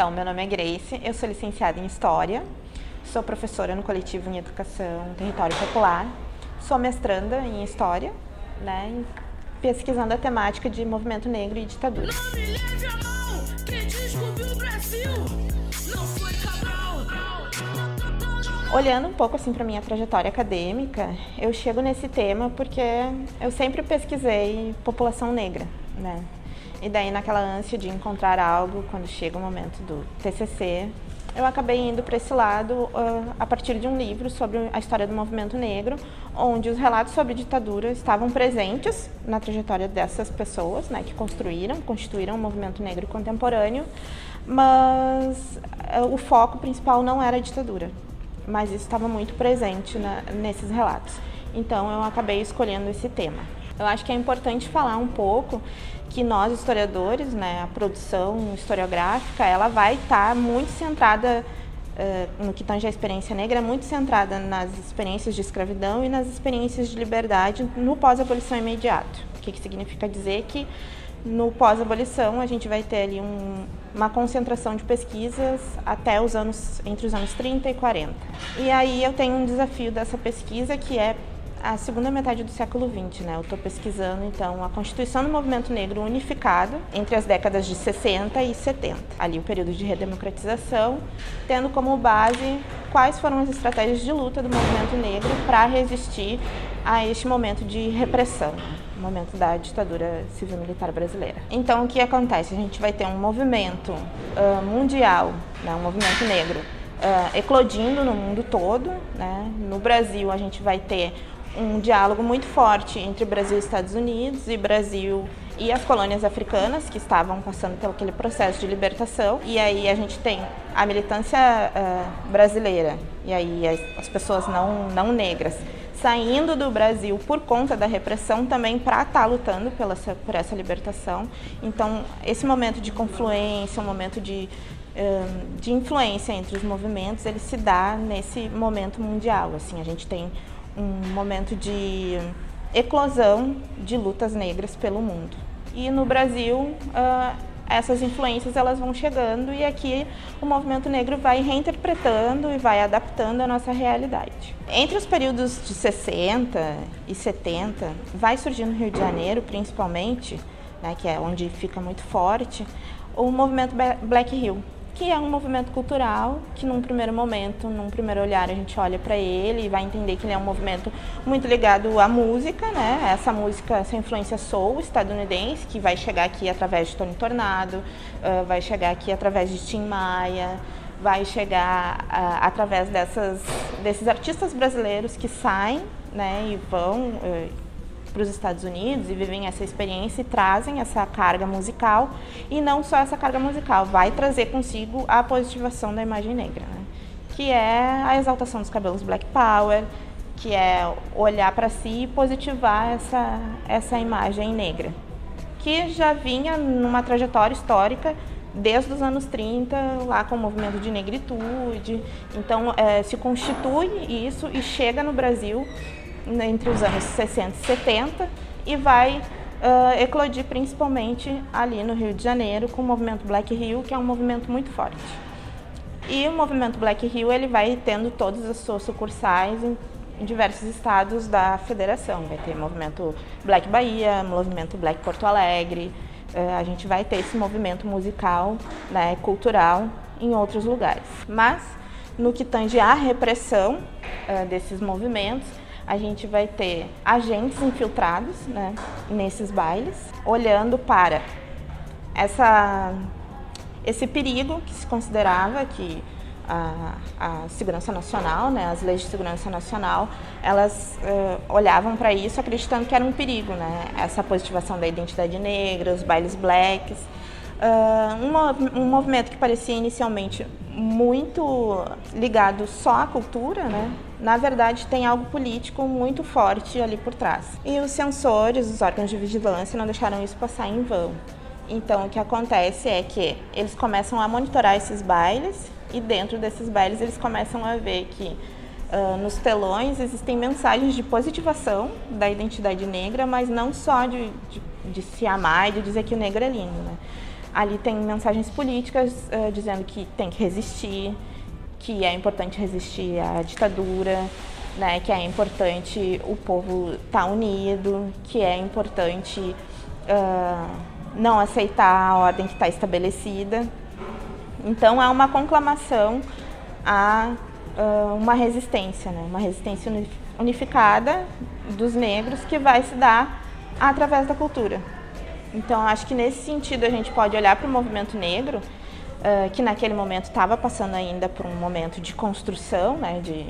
Então, meu nome é Grace, eu sou licenciada em História, sou professora no coletivo em Educação Território Popular, sou mestranda em História, né, pesquisando a temática de movimento negro e ditadura. Não me leve a mão, quem descobriu o Brasil não foi Cabral. Olhando um pouco assim para minha trajetória acadêmica, eu chego nesse tema porque eu sempre pesquisei população negra, né? E daí naquela ânsia de encontrar algo, quando chega o momento do TCC, eu acabei indo para esse lado uh, a partir de um livro sobre a história do movimento negro, onde os relatos sobre ditadura estavam presentes na trajetória dessas pessoas, né, que construíram, constituíram o movimento negro contemporâneo, mas uh, o foco principal não era a ditadura, mas isso estava muito presente na, nesses relatos. Então eu acabei escolhendo esse tema. Eu acho que é importante falar um pouco que nós historiadores, né, a produção historiográfica, ela vai estar tá muito centrada uh, no que tange a experiência negra, muito centrada nas experiências de escravidão e nas experiências de liberdade no pós-abolição imediato. O que, que significa dizer que no pós-abolição a gente vai ter ali um, uma concentração de pesquisas até os anos entre os anos 30 e 40. E aí eu tenho um desafio dessa pesquisa que é a segunda metade do século XX, né? Eu estou pesquisando então a constituição do movimento negro unificado entre as décadas de 60 e 70, ali o período de redemocratização, tendo como base quais foram as estratégias de luta do movimento negro para resistir a este momento de repressão, momento da ditadura civil-militar brasileira. Então o que acontece? A gente vai ter um movimento uh, mundial, né? um movimento negro uh, eclodindo no mundo todo. Né? No Brasil, a gente vai ter um diálogo muito forte entre Brasil e Estados Unidos e Brasil e as colônias africanas que estavam passando pelo aquele processo de libertação. E aí a gente tem a militância uh, brasileira e aí as, as, pessoas não, não negras saindo do Brasil por conta da repressão também para estar tá lutando pela, por essa libertação. Então esse momento de confluência, um momento de de influência entre os movimentos, ele se dá nesse momento mundial. Assim, a gente tem um momento de eclosão de lutas negras pelo mundo. E no Brasil, uh, essas influências elas vão chegando e aqui o movimento negro vai reinterpretando e vai adaptando a nossa realidade. Entre os períodos de 60 e 70, vai surgir no Rio de Janeiro, principalmente, né, que é onde fica muito forte, o movimento Black Hill, que é um movimento cultural que num primeiro momento, num primeiro olhar a gente olha para ele e vai entender que ele é um movimento muito ligado à música, né? Essa música, essa influência soul estadunidense que vai chegar aqui através de Tony Tornado, uh, vai chegar aqui através de Tim Maia, vai chegar uh, através dessas, desses artistas brasileiros que saem, né? E vão uh, para os Estados Unidos e vivem essa experiência e trazem essa carga musical e não só essa carga musical, vai trazer consigo a positivação da imagem negra, né? que é a exaltação dos cabelos Black Power, que é olhar para si e positivar essa, essa imagem negra, que já vinha numa trajetória histórica desde os anos 30, lá com o movimento de negritude. Então, é, se constitui isso e chega no Brasil entre os anos 60 e 70 e vai uh, eclodir principalmente ali no Rio de Janeiro com o movimento Black Rio, que é um movimento muito forte. E o movimento Black Rio ele vai tendo todas as suas sucursais em, em diversos estados da federação. Vai ter movimento Black Bahia, movimento Black Porto Alegre. Uh, a gente vai ter esse movimento musical, né, cultural em outros lugares. Mas no que tange à repressão uh, desses movimentos, a gente vai ter agentes infiltrados né, nesses bailes, olhando para essa, esse perigo que se considerava que a, a segurança nacional, né, as leis de segurança nacional, elas uh, olhavam para isso acreditando que era um perigo, né, essa positivação da identidade negra, os bailes blacks, Uh, um, um, movimento que parecia inicialmente muito ligado só à cultura, né? Na verdade tem algo político muito forte ali por trás. E os censores, os órgãos de vigilância, não deixaram isso passar em vão. Então, o que acontece é que eles começam a monitorar esses bailes e dentro desses bailes eles começam a ver que uh, nos telões existem mensagens de positivação da identidade negra, mas não só de, de, de se amar e de dizer que o negro é lindo, né? Ali tem mensagens políticas uh, dizendo que tem que resistir, que é importante resistir à ditadura, né, que é importante o povo estar tá unido, que é importante uh, não aceitar a ordem que está estabelecida. Então é uma conclamação a uh, uma resistência, né, uma resistência unificada dos negros que vai se dar através da cultura. Então, acho que nesse sentido a gente pode olhar para o movimento negro, uh, que naquele momento estava passando ainda por um momento de construção, né, de,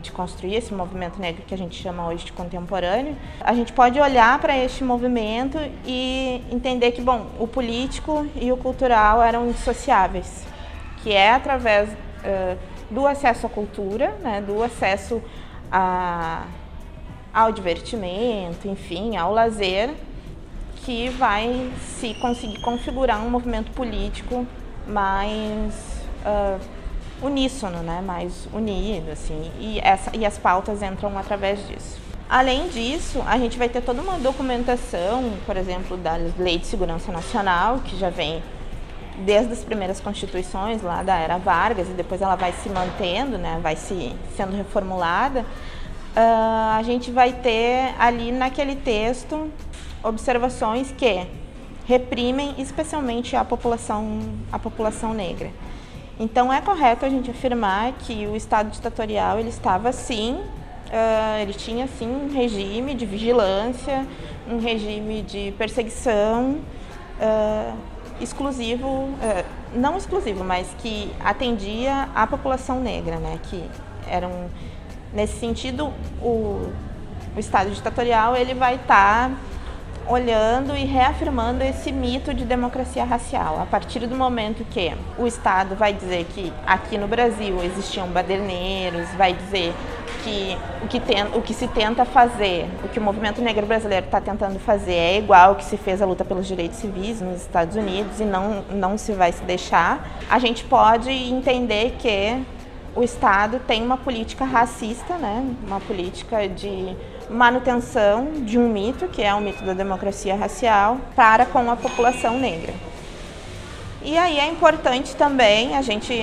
de construir esse movimento negro que a gente chama hoje de contemporâneo. A gente pode olhar para este movimento e entender que, bom, o político e o cultural eram indissociáveis, que é através uh, do acesso à cultura, né, do acesso a, ao divertimento, enfim, ao lazer, que vai se conseguir configurar um movimento político mais uh, uníssono, né? mais unido, assim, e, essa, e as pautas entram através disso. Além disso, a gente vai ter toda uma documentação, por exemplo, da Lei de Segurança Nacional, que já vem desde as primeiras constituições lá da era Vargas e depois ela vai se mantendo, né, vai se sendo reformulada. Uh, a gente vai ter ali naquele texto observações que reprimem especialmente a população, a população negra. Então é correto a gente afirmar que o Estado ditatorial ele estava sim, uh, ele tinha sim um regime de vigilância, um regime de perseguição uh, exclusivo, uh, não exclusivo, mas que atendia à população negra, né? Que eram nesse sentido o, o Estado ditatorial ele vai estar tá olhando e reafirmando esse mito de democracia racial. A partir do momento que o Estado vai dizer que aqui no Brasil existiam baderneiros, vai dizer que o que, tem, o que se tenta fazer, o que o movimento negro brasileiro está tentando fazer é igual ao que se fez a luta pelos direitos civis nos Estados Unidos e não, não se vai se deixar, a gente pode entender que o Estado tem uma política racista, né? uma política de manutenção de um mito, que é o mito da democracia racial, para com a população negra. E aí é importante também a gente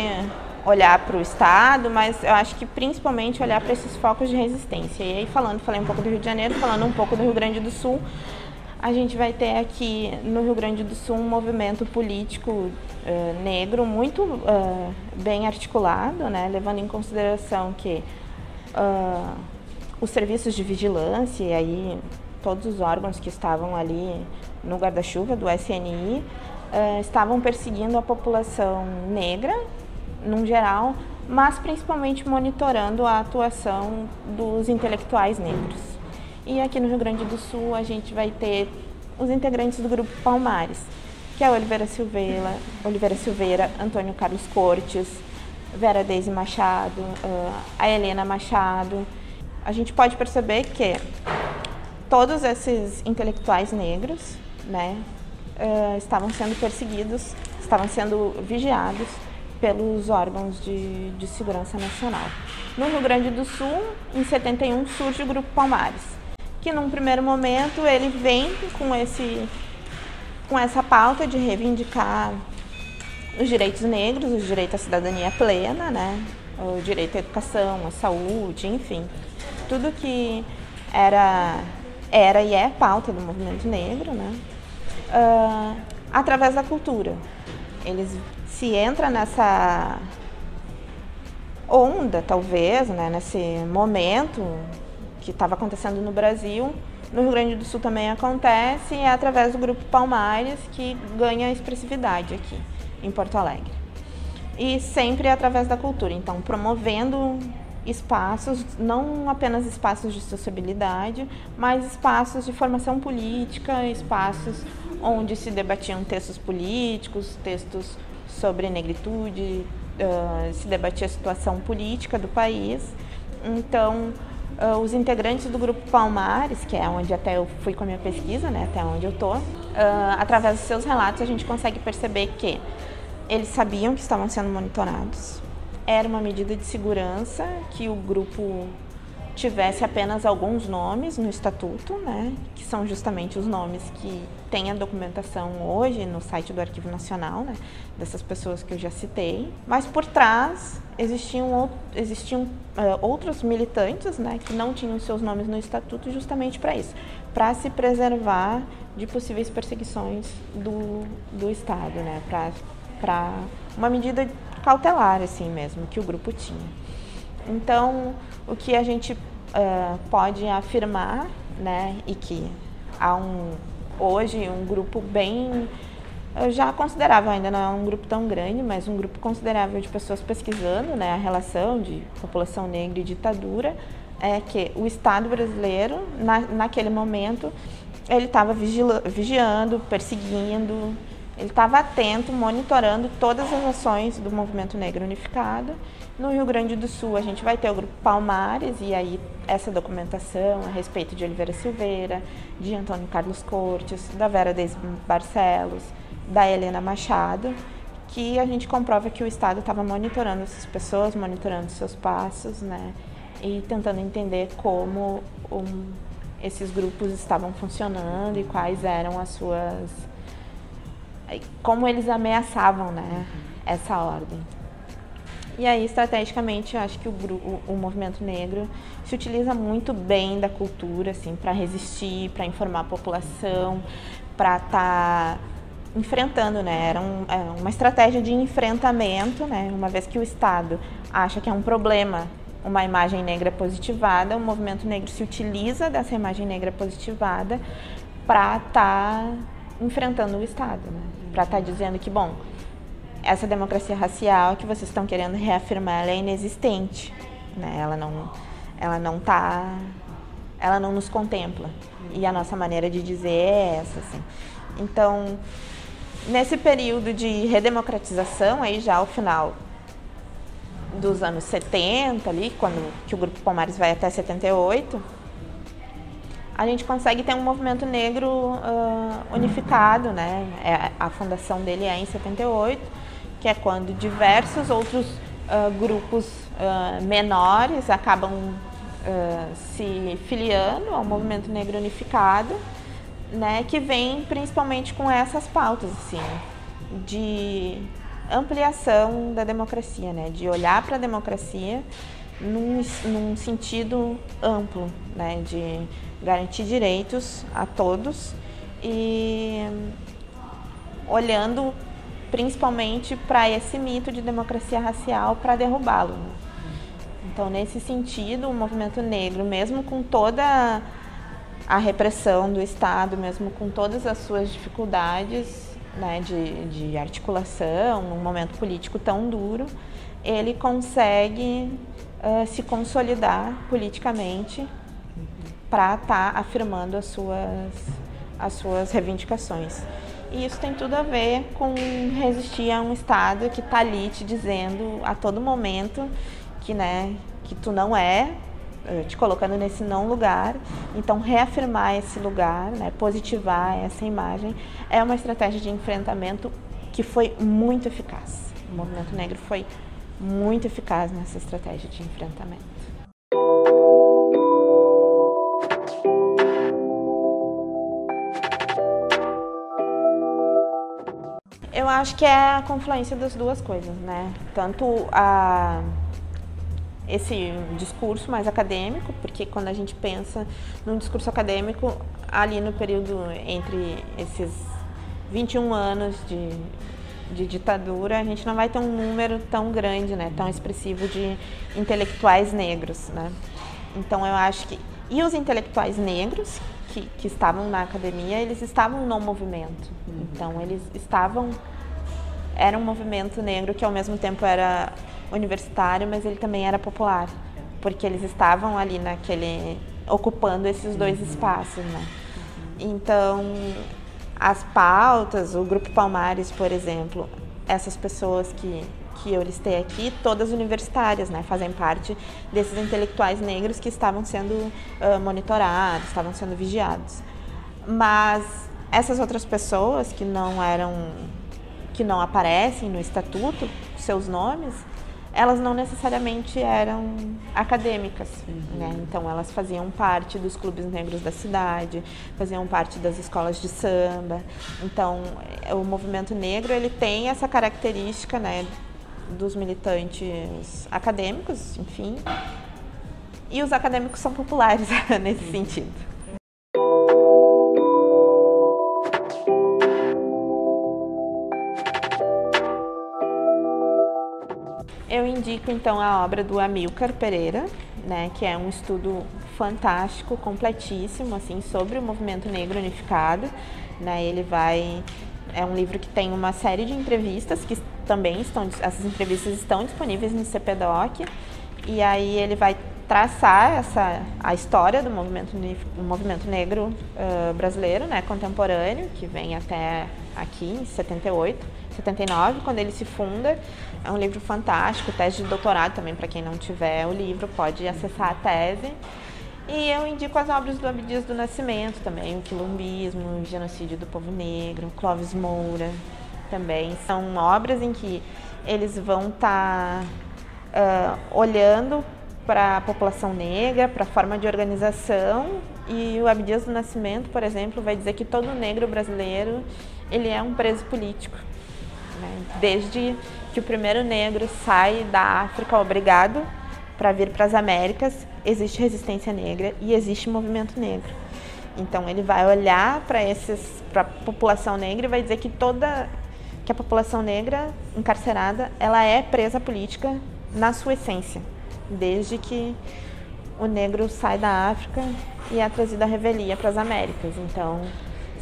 olhar para o Estado, mas eu acho que principalmente olhar para esses focos de resistência. E aí falando, falei um pouco do Rio de Janeiro, falando um pouco do Rio Grande do Sul, a gente vai ter aqui no Rio Grande do Sul um movimento político uh, negro muito uh, bem articulado, né, levando em consideração que uh, os serviços de vigilância e aí todos os órgãos que estavam ali no guarda-chuva do SNI estavam perseguindo a população negra, num geral, mas principalmente monitorando a atuação dos intelectuais negros. E aqui no Rio Grande do Sul a gente vai ter os integrantes do grupo Palmares, que é Oliveira Silveira, Oliveira Silveira, Antônio Carlos Cortes, Vera Deise Machado, a Helena Machado. A gente pode perceber que todos esses intelectuais negros, né, estavam sendo perseguidos, estavam sendo vigiados pelos órgãos de, de segurança nacional. No Rio Grande do Sul, em 71, surge o Grupo Palmares, que num primeiro momento ele vem com, esse, com essa pauta de reivindicar os direitos negros, o direito à cidadania plena, né? o direito à educação, à saúde, enfim, tudo que era, era e é pauta do movimento negro, né? Uh, através da cultura. Eles se entra nessa onda, talvez, né, nesse momento que estava acontecendo no Brasil, no Rio Grande do Sul também acontece, e é através do Grupo Palmares que ganha expressividade aqui em Porto Alegre. E sempre através da cultura, então promovendo espaços, não apenas espaços de sociabilidade, mas espaços de formação política, espaços onde se debatiam textos políticos, textos sobre negritude, uh, se debatia a situação política do país. Então, uh, os integrantes do grupo Palmares, que é onde até eu fui com a minha pesquisa, né, até onde eu tô, uh, através dos seus relatos a gente consegue perceber que eles sabiam que estavam sendo monitorados. Era uma medida de segurança que o grupo tivesse apenas alguns nomes no estatuto, né, que são justamente os nomes que tem a documentação hoje no site do Arquivo Nacional, né, dessas pessoas que eu já citei, mas por trás existiam, existiam uh, outros militantes, né, que não tinham seus nomes no estatuto justamente para isso, para se preservar de possíveis perseguições do, do Estado, né, para uma medida cautelar assim mesmo que o grupo tinha. Então, o que a gente uh, pode afirmar, né, e que há um hoje um grupo bem já considerável, ainda não é um grupo tão grande, mas um grupo considerável de pessoas pesquisando né, a relação de população negra e ditadura, é que o Estado brasileiro, na, naquele momento, ele estava vigiando, perseguindo, ele estava atento, monitorando todas as ações do movimento negro unificado. No Rio Grande do Sul, a gente vai ter o grupo Palmares, e aí essa documentação a respeito de Oliveira Silveira, de Antônio Carlos Cortes, da Vera Deis Barcelos, da Helena Machado, que a gente comprova que o Estado estava monitorando essas pessoas, monitorando seus passos, né? E tentando entender como um, esses grupos estavam funcionando e quais eram as suas como eles ameaçavam né, essa ordem. E aí, estrategicamente, eu acho que o, o, o movimento negro se utiliza muito bem da cultura, assim, para resistir, para informar a população, para estar tá enfrentando, né? Era um, é uma estratégia de enfrentamento, né? Uma vez que o Estado acha que é um problema uma imagem negra positivada, o movimento negro se utiliza dessa imagem negra positivada para estar tá enfrentando o Estado, né? para estar tá dizendo que, bom, essa democracia racial que vocês estão querendo reafirmar, ela é inexistente, né? ela não ela não tá ela não nos contempla e a nossa maneira de dizer é essa assim. então nesse período de redemocratização aí já ao final dos anos 70 ali quando que o grupo Palmares vai até 78 a gente consegue ter um movimento negro uh, unificado, né? É, a fundação dele é em 78, que é quando diversos outros uh, grupos uh, menores acabam se filiando ao movimento negro unificado, né? Que vem principalmente com essas pautas, assim, de ampliação da democracia, né? De olhar para a democracia num, num sentido amplo, né? De garantir direitos a todos e olhando principalmente para esse mito de democracia racial para derrubá-lo. Né? Então, nesse sentido, o movimento negro, mesmo com toda a repressão do Estado, mesmo com todas as suas dificuldades né, de, de articulação, num momento político tão duro, ele consegue uh, se consolidar politicamente para estar tá afirmando as suas, as suas reivindicações. E isso tem tudo a ver com resistir a um Estado que está ali te dizendo a todo momento que, né, que tu não é, eh, te colocando nesse não lugar. Então, reafirmar esse lugar, né, positivar essa imagem, é uma estratégia de enfrentamento que foi muito eficaz. O movimento negro foi muito eficaz nessa estratégia de enfrentamento. Acho que é a confluência das duas coisas, né? Tanto a esse discurso mais acadêmico, porque quando a gente pensa num discurso acadêmico, ali no período entre esses 21 anos de, de ditadura, a gente não vai ter um número tão grande, né, tão expressivo de intelectuais negros, né? Então eu acho que e os intelectuais negros que, que estavam na academia, eles estavam no movimento. Uhum. Então, eles estavam. Era um movimento negro que ao mesmo tempo era universitário, mas ele também era popular. Porque eles estavam ali naquele. ocupando esses dois uhum. espaços, né? Então, as pautas, o Grupo Palmares, por exemplo, essas pessoas que que eu listei aqui, todas universitárias, né? Fazem parte desses intelectuais negros que estavam sendo uh, monitorados, estavam sendo vigiados. Mas essas outras pessoas que não eram, que não aparecem no estatuto, seus nomes, elas não necessariamente eram acadêmicas, uhum. né? Então elas faziam parte dos clubes negros da cidade, faziam parte das escolas de samba. Então o movimento negro ele tem essa característica, né, dos militantes acadêmicos, enfim. E os acadêmicos são populares nesse uhum. sentido. Indico então a obra do Amilcar Pereira, né, que é um estudo fantástico, completíssimo, assim, sobre o movimento negro unificado. Né, ele vai é um livro que tem uma série de entrevistas que também estão essas entrevistas estão disponíveis no CPDOC e aí ele vai traçar essa a história do movimento do movimento negro uh, brasileiro, né, contemporâneo, que vem até aqui em 78, 79, quando ele se funda. É um livro fantástico, tese de doutorado também para quem não tiver o livro pode acessar a tese. E eu indico as obras do Abdias do Nascimento também, o quilombismo, o genocídio do povo negro, Clóvis Moura também. São obras em que eles vão estar tá, uh, olhando para a população negra, para a forma de organização. E o Abdias do Nascimento, por exemplo, vai dizer que todo negro brasileiro ele é um preso político. Né? Desde que o primeiro negro sai da África obrigado para vir para as Américas, existe resistência negra e existe movimento negro. Então ele vai olhar para esses para a população negra e vai dizer que toda que a população negra encarcerada, ela é presa política na sua essência, desde que o negro sai da África e é trazido à revelia para as Américas. Então,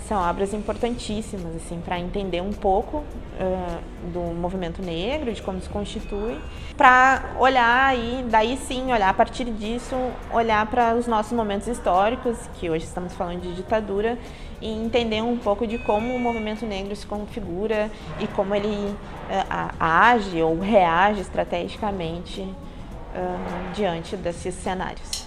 são obras importantíssimas assim para entender um pouco uh, do movimento negro, de como se constitui, para olhar e daí sim olhar a partir disso olhar para os nossos momentos históricos, que hoje estamos falando de ditadura, e entender um pouco de como o movimento negro se configura e como ele uh, age ou reage estrategicamente uh, diante desses cenários.